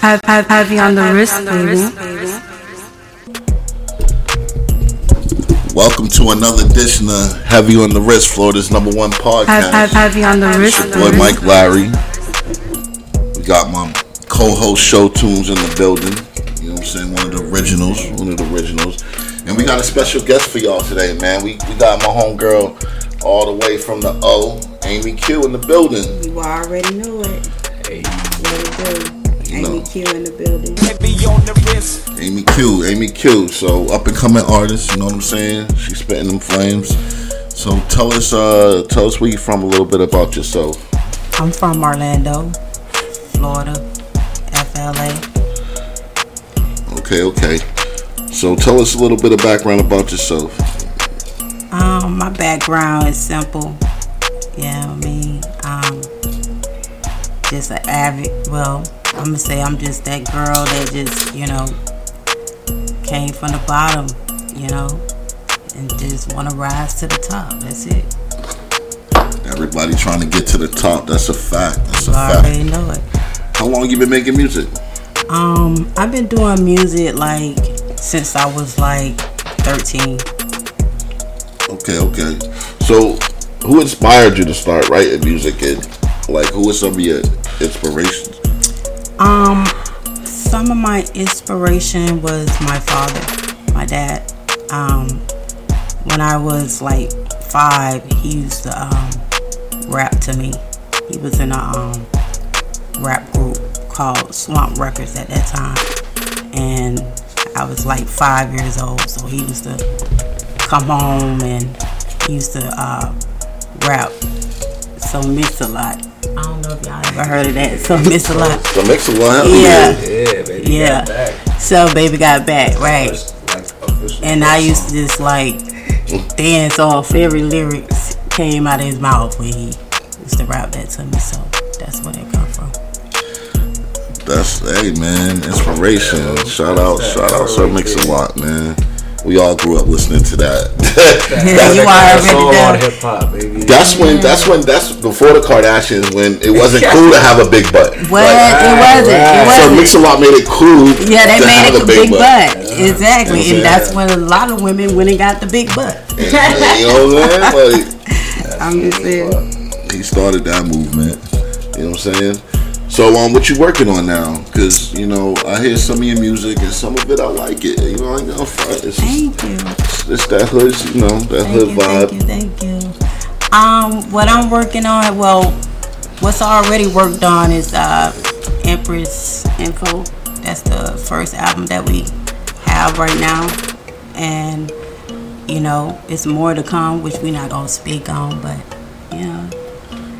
Have, have, have you on the wrist, baby. Welcome to another edition of Heavy on the Wrist, Florida's number one podcast. Have, have, have you on the wrist, It's your boy. Mike Larry. We got my co-host Show Tunes in the building. You know what I'm saying? One of the originals. One of the originals. And we got a special guest for y'all today, man. We we got my homegirl all the way from the O, Amy Q in the building. You already know it. Hey, What it do? You know. Amy Q in the building. the. Amy Q, Amy Q. So up and coming artist, you know what I'm saying? She's spitting them flames. So tell us uh tell us where you're from a little bit about yourself. I'm from Orlando, Florida, FLA. Okay, okay. So tell us a little bit of background about yourself. Um, my background is simple. Yeah, I mean, um, just an avid. Well, I'm gonna say I'm just that girl that just, you know, came from the bottom, you know, and just want to rise to the top. That's it. Everybody trying to get to the top. That's a fact. That's a fact. already know it. How long you been making music? Um, I've been doing music like since I was like 13. Okay, okay. So who inspired you to start writing music and like who was some of your inspirations? Um, some of my inspiration was my father, my dad. Um, when I was like five, he used to um, rap to me. He was in a um, rap group called Swamp Records at that time, and I was like five years old. So he used to come home and he used to uh, rap. So Mix a Lot. I don't know if y'all ever heard of that. So oh, mix a lot. So mix a lot. Yeah. Yeah, baby. Yeah. got back. So baby got back, right? First, like, official And I used to just like dance off every lyrics came out of his mouth when he used to rap that to me. So that's where that come from. That's hey man, inspiration. Shout out, shout out, Sir Mix a Lot, man. We all grew up listening to that. Yeah, you That's all on hip hop, baby. That's when that's when that's before the Kardashians when it wasn't cool to have a big butt. What? Like, it wasn't. right. It so wasn't. Mix a Lot made it cool. yeah, they to made have it a big, butt. Exactly, Yeah. and that's when a lot of women went and got the big butt. you know what I'm saying? Like I'm just uh, saying. he started that movement. You know what I'm saying? So um, what you working on now? Cause you know I hear some of your music and some of it I like it. You know I ain't gonna front. It's, Thank you. it's that hood, you know that Thank hood you, vibe. thank you, thank you. Um, what I'm working on, well, what's already worked on is uh, Empress Info. That's the first album that we have right now, and you know, it's more to come, which we're not gonna speak on, but you know,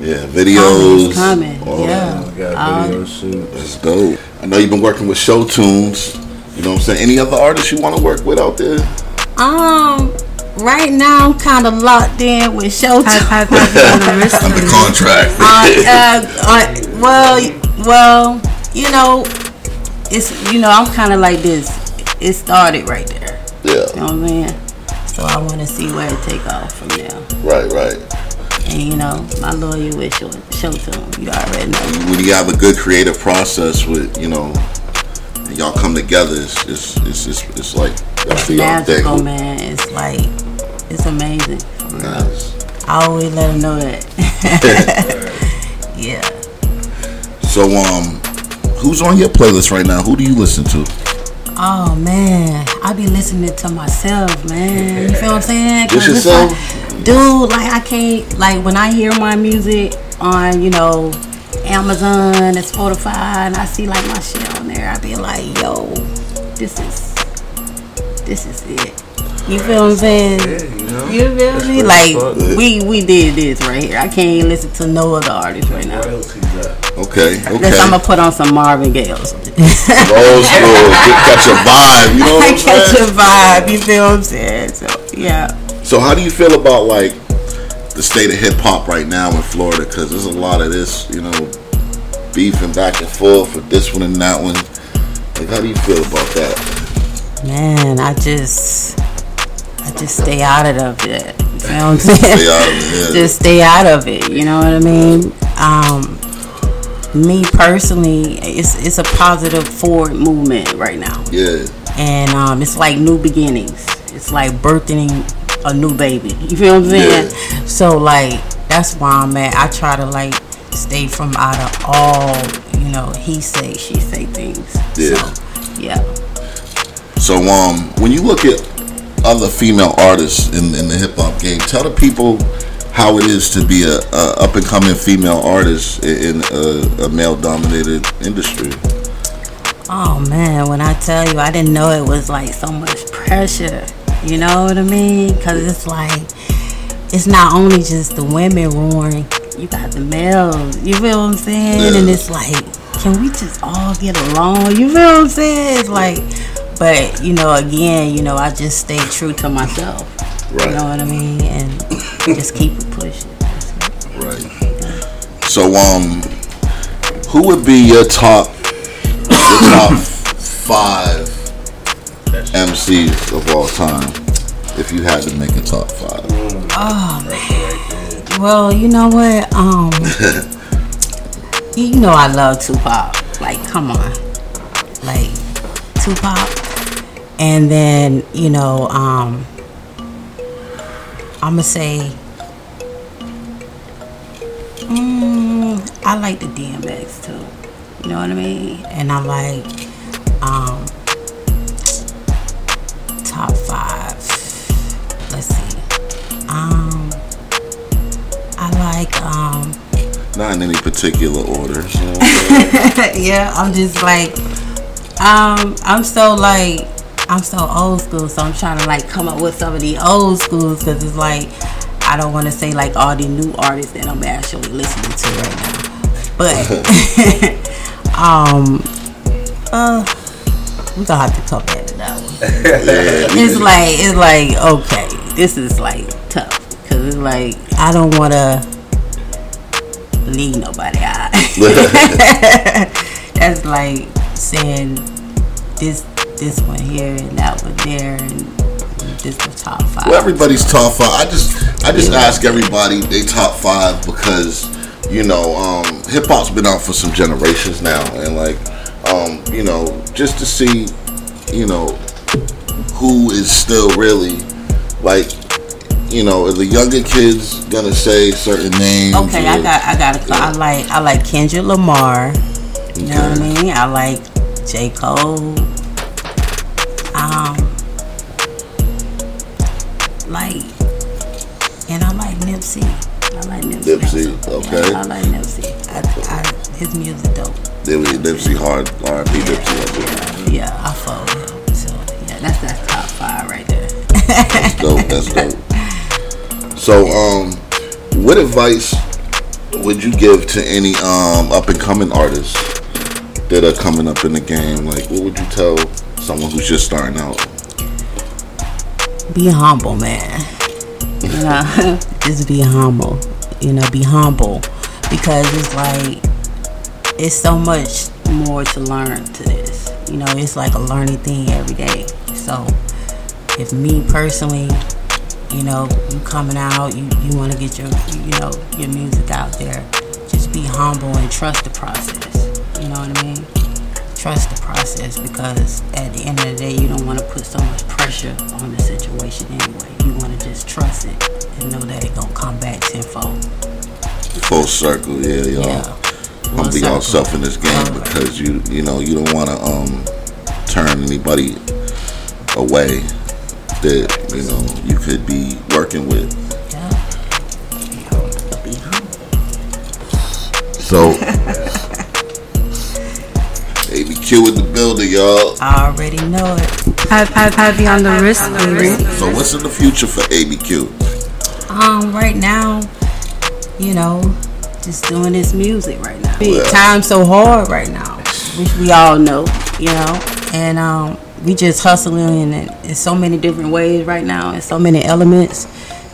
Yeah, videos. it's coming. all Yeah, We got Um, video shoot. That's dope. I know you've been working with show tunes. You know what I'm saying? Any other artists you want to work with out there? Um, right now I'm kind of locked in with the wrist, Under contract. uh, uh, uh, well, well, you know, it's you know I'm kind of like this. It started right there. Yeah. You know what I'm saying? So I want to see where it take off from there. right, right. And you know, my lawyer with show, Showtime, you already know. When you have a good creative process with, you know, and y'all come together, it's it's it's, it's, it's like that's the. Magical man, it's like it's amazing. Yes. I always let him know that. yeah. So um, who's on your playlist right now? Who do you listen to? Oh man, I be listening to myself, man. You feel what I'm saying? 'Cause it's like, dude, like I can't like when I hear my music on, you know, Amazon and Spotify and I see like my shit on there, I be like, yo, this is this is it. You feel what I'm saying? Yeah, you know. You feel me? Like we we did this right here. I can't even listen to no other artist right now. Up. Okay, Unless okay. I'm gonna put on some Marvin Gaye or something. Old school, catch a vibe. You know what I I'm catch saying? a vibe. You feel what I'm saying? So yeah. So how do you feel about like the state of hip hop right now in Florida? Because there's a lot of this, you know, beefing back and forth with this one and that one. Like, how do you feel about that? Man, I just just stay out of it. You feel what I'm saying? Stay out of it. Just stay out of it. You know what I mean? Um, me personally, it's it's a positive forward movement right now, Yeah. and um, it's like new beginnings. It's like birthing a new baby. You feel what I'm saying? So like that's why I'm at. I try to like stay from out of all you know he say she say things. Yeah. So, yeah. So um, when you look at other female artists in in the hip hop game, tell the people how it is to be a, a up and coming female artist in, in a, a male dominated industry. Oh man, when I tell you, I didn't know it was like so much pressure. You know what I mean? Because it's like, it's not only just the women roaring, you got the males. You feel what I'm saying? And it's like, can we just all get along? You feel what I'm saying? It's like, but you know, again, you know, I just stay true to myself. Right. You know what I mean? And just keep it pushing. Right. So um, who would be your top your top five MCs of all time if you had to make a top five? Well, you know what? Um, you know I love Tupac. Like, come on, like Tupac, and then you know, um, I'ma say, mm, I like the DMX too. You know what I mean? And I like um, top five. Let's see. Um, I like um. Not in any particular order. you know what I'm saying? yeah, I'm just like, um, I'm so like, I'm so old school, so I'm trying to like come up with some of the old schools because it's like, I don't want to say like all the new artists that I'm actually listening to right now, but, um, uh, we gonna have to back to that one. It's like, it's like, okay, this is like tough because it's like I don't want to leave nobody out. That's like saying this this one here and that one there and this the top five. Well, everybody's top five. I just I just ask everybody they top five because you know um, hip hop's been out for some generations now, and like um, you know just to see you know who is still really like you know are the younger kids gonna say certain names? Okay, I got I got a, I like I like Kendrick Lamar. You know what I mean? I like J Cole. Like, and I like Nipsey. I like Nipsey. Nipsey, okay. Yeah, I like Nipsey. I, I, his music dope. They was Nipsey hard R and B Nipsey. Yeah, I follow him. So yeah, that's that's top five right there. That's dope. That's dope. So, um, what advice would you give to any um up and coming artists that are coming up in the game? Like, what would you tell someone who's just starting out? Be humble, man. You know, just be humble. You know, be humble because it's like it's so much more to learn to this. You know, it's like a learning thing every day. So, if me personally, you know, you coming out, you you want to get your you know your music out there, just be humble and trust the process. You know what I mean? Trust the process because at the end of the day you don't want to put so much pressure on the situation anyway you want to just trust it and know that it gonna come back tenfold Full circle, yeah, y'all. yeah Humble be yourself circle. in this game because you you know you don't want to um turn anybody away that you know you could be working with. yeah. So. ABQ in the building, y'all. I already know it I've, I've, have you on the wrist, baby? So what's in the future for ABQ? um right now you know just doing this music right now Yeah. time's so hard right now which we all know you know and um we just hustling in, in so many different ways right now and so many elements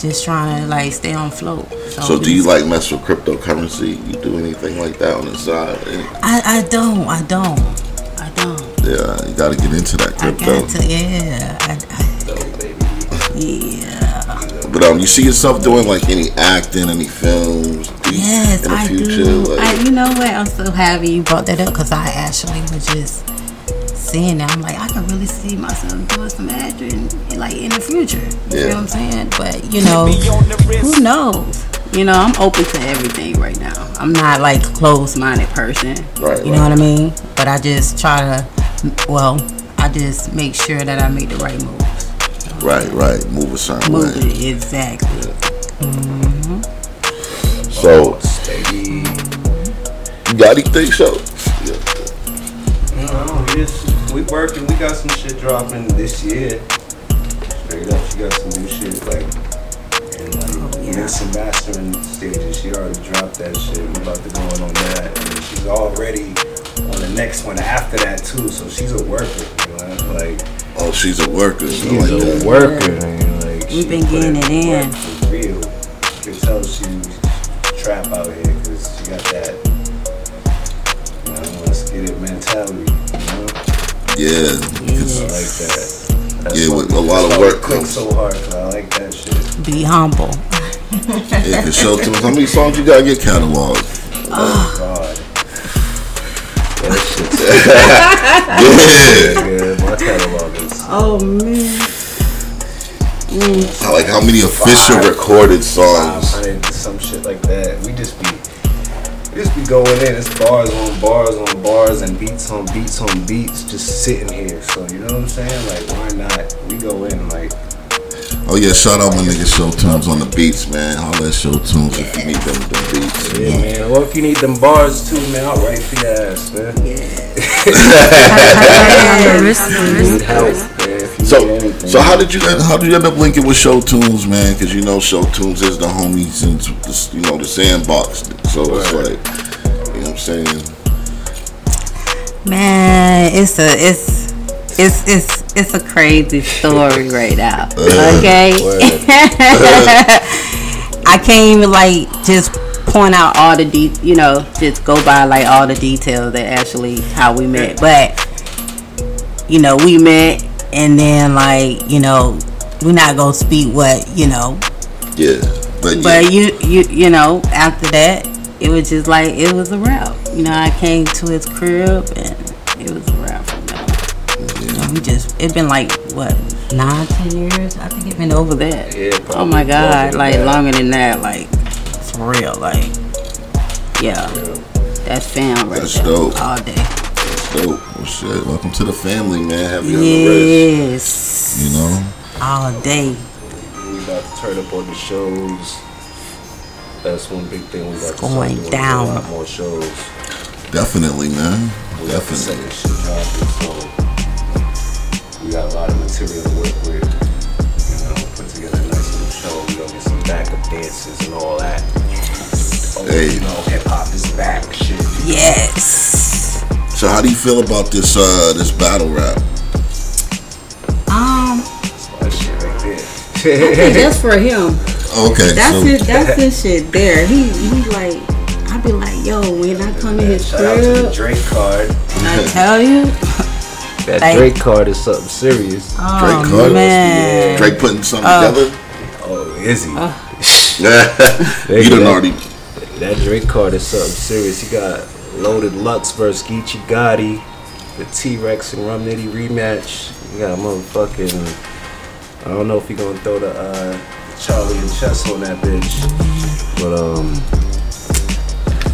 just trying to like stay on float So do you like mess with cryptocurrency? You do anything like that on the side? I, I i don't i don't Yeah, you got to get into that i crypto. got to yeah I, I, yeah But um, you see yourself doing like any acting, any films, be Yes, in the I future? do. Like, I, you know what? I'm so happy you brought that up because I actually was just seeing that. I'm like, I can really see myself doing some acting, like in the future. You Yeah. know what I'm saying? But you know, Be on the wrist. who knows? You know, I'm open to everything right now. I'm not like a closed-minded person. Right, You know what I mean? But I just try to. Well, I just make sure that I make the right moves. right, right. Move a certain Move way. it exactly. Mm-hmm. So, Baby. you got anything, so? Yeah. Oh, no, just we working. We got some shit dropping this year. Straight up, she got some new shit like and like mix and mastering stages. She already dropped that shit. We about to go in on that, and she's already on the next one after that too. So she's a worker. You know, like Oh, she's a worker. so she's like a that. worker. And, like We've been getting it in. work For real, you can tell she's trap out here because she got that. You know, let's get it mentality. You know. Yeah. I like that. That's Yeah, with a lot of that's work we click comes- so hard 'cause I like that shit. Be humble. Yeah, cause show tunes. How many songs you got in your catalog? Oh God. That shit's Yeah. My catalog is Oh man. like how many official recorded songs? some shit like that. We just be, we just be going in. It's bars on bars on bars and beats on beats on beats, just sitting here. So you know what I'm saying? Like, why not? We go in like, Oh yeah, shout out my nigga Show Tunes on the beats, man. Holla at Show Tunes if you need them, them beats. you yeah, know. man. Well, if you need them bars too, man, I'll write for your ass, man. On the wrist, Need help, man. If you need So, anything. so how did you how did you end up linking with Show Tunes, man? Because you know Show Tunes is the homie since this, you know the sandbox. So it's like, you know what I'm saying? Man, it's a it's it's it's it's a crazy story right now. Uh, Okay. I can't even like just point out all the de- you know, just go by like all the details that actually how we met. But you know, we met and then like, you know, we're not gonna speak what, you know, Yeah, but, yeah. but you you you know, after that it was just like it was a wrap. You know, I came to his crib and it was a wrap we just it's been like what nine, ten years? I think it's been over that. Yeah, oh my god, than like that. longer than that, like for real, like yeah. That's fam right That's there dope. all day. That's dope. Oh shit! Welcome to the family, man. Have you on the? Yes. You know. All day. we about to turn up on the shows. That's one big thing we about to start going doing, down. A lot more shows. Definitely, man. We got the Definitely. We got a lot of material to work with. You know, put together a nice little show. We gonna get some backup dances and all that. Oh, Hey. you know, hip hop is back. Shit. Yes. So how do you feel about this uh this battle rap? Um, That shit right I think that's for him. Okay, That's so his. That's his shit. There, he he like. I be like, yo, when I come in his Shout out to the crib, Drake card. I tell you, That Like- Drake card is something serious. oh Drake Carter? man, Drake putting something Oh. together. Oh, is he? you done that- already. That Drake card is something serious. He got Loaded Lux versus Geechee Gotti, the T Rex and Rum Nitty rematch. He got motherfucking. I don't know if he gonna throw the uh, Charlie and Chess on that bitch, but um,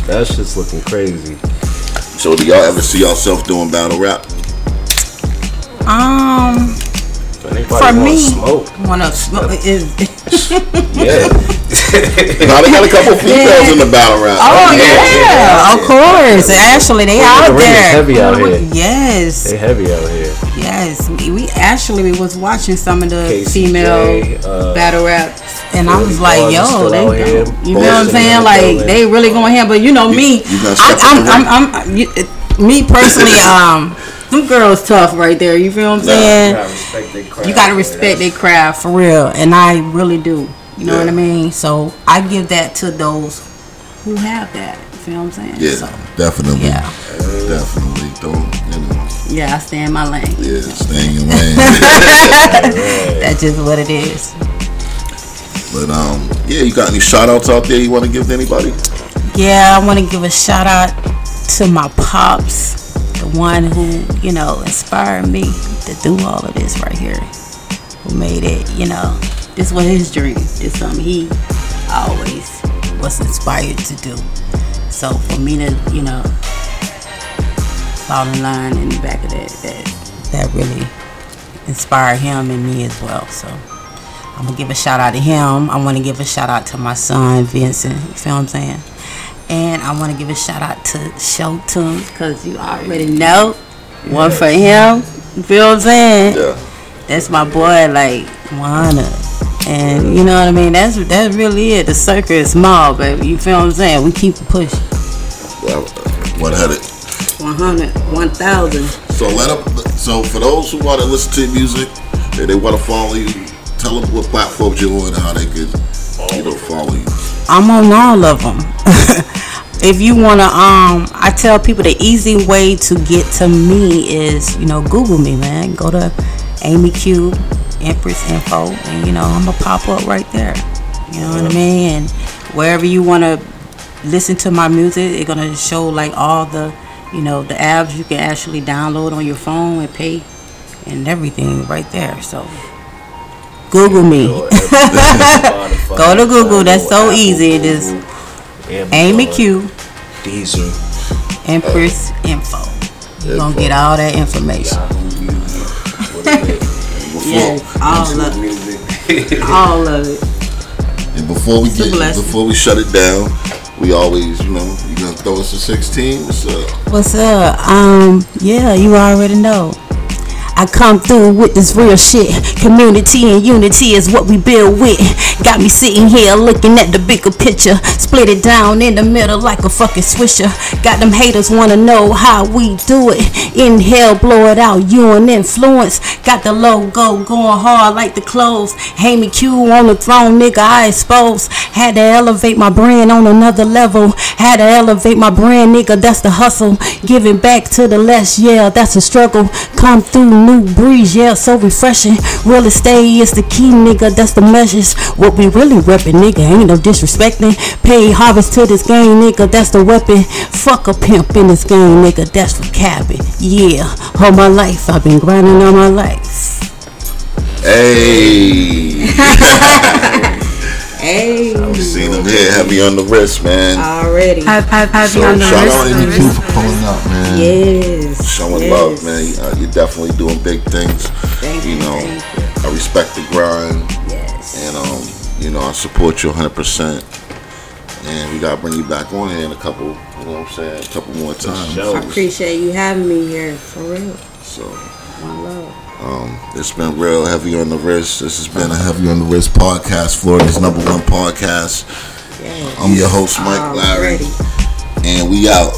that's just looking crazy. So do y'all ever see yourself doing battle rap? Um, for me, smoke, wanna smoke is. yeah. Now they got a couple females in the battle rap. Oh yeah, of course. Actually, they Well, out the there. heavy out here. Yes, they heavy out here. yes. We actually we was watching some of the KCJ, female uh, battle raps, and I was like, yo, they, you know what I'm saying? Like they really going here. But you know me, you I, stuff in the I'm, I'm, I'm, you, me personally, um, them girls tough right there. You feel what I'm You saying? gotta respect their craft. You gotta respect their That's- craft for real, and I really do. You know Yeah. what I mean? So I give that to those who have that. You feel what I'm saying? Yeah, So, definitely. yeah, Definitely. Don't you know? yeah. I stay in my lane. Yeah, stay in your lane. That's just what it is. but um, yeah, you got any shout outs out there you want to give to anybody? yeah, I want to give a shout out to my pops, the one who, you know, inspired me to do all of this right here. Who made it, you know, this was his dream. This something he always was inspired to do. So for me to, you know, fall in line in the back of that, that, that really inspired him and me as well. So I'm gonna give a shout out to him. I want to give a shout out to my son Vincent. You feel what I'm saying? And I want to give a shout out to Show Tunes because you already know one for him. You feel what I'm saying? Yeah. That's my boy, like Juana. And you know what I mean? That's that's really it. The circle is small, baby. You feel what I'm saying? We keep pushing. Well, what had it? 100, 1,000. So let them. So for those who want to listen to music and they want to follow you, tell them what platforms you're on and how they can, you know, follow you. I'm on all of them. if you wanna, um, I tell people the easy way to get to me is, you know, Google me, man. Go to Amy Q, Empress Info, and you know, I'm gonna pop up right there. You know what I mean? And wherever you wanna listen to my music, it's gonna show like all the, you know, the apps you can actually download on your phone and pay and everything right there. So Google me. Go to Google. That's so easy. Just Amy Q, Deezer. Empress Info. You're gonna get all that information. Yes, all of it. All of it. And before we get, blessing. before we shut it down, we always, you know, you gonna throw us a 16. What's up? What's up? Um, yeah, you already know. I come through with this real shit. Community and unity is what we build with. Got me sitting here looking at the bigger picture. Split it down in the middle like a fucking swisher. Got them haters wanna know how we do it. Inhale, blow it out, you an influence. Got the logo going hard like the clothes. Amy Q on the throne, nigga, I expose. Had to elevate my brand on another level. Had to elevate my brand, nigga, that's the hustle. Giving back to the less, yeah, that's a struggle. Come through, new breeze, yeah, so refreshing. Real estate is the key, nigga, that's the measures. What we really reppin', nigga, ain't no disrespecting. Pay harvest to this game, nigga, that's the weapon. Fuck a pimp in this game, nigga, that's for cabin. Yeah, all my life, I've been grinding all my life. Hey, Hey, we seen him here, heavy on the wrist, man. already. Have, have, have So you on the shout out wrist? Amy Q for pulling up, man. Yes. Showing yes. love, man. Uh, you're definitely doing big things. Thank you you, know, thank I respect the grind, Yes. and um, you know, I support you 100. percent And we gotta bring you back on here in a couple, you know what I'm saying, a couple more times. I appreciate you having me here, for real. So. One love. Um, it's been real heavy on the wrist. This has been a heavy on the wrist podcast, Florida's number one podcast. Yes. I'm your host, Mike Larry, Already. and we out.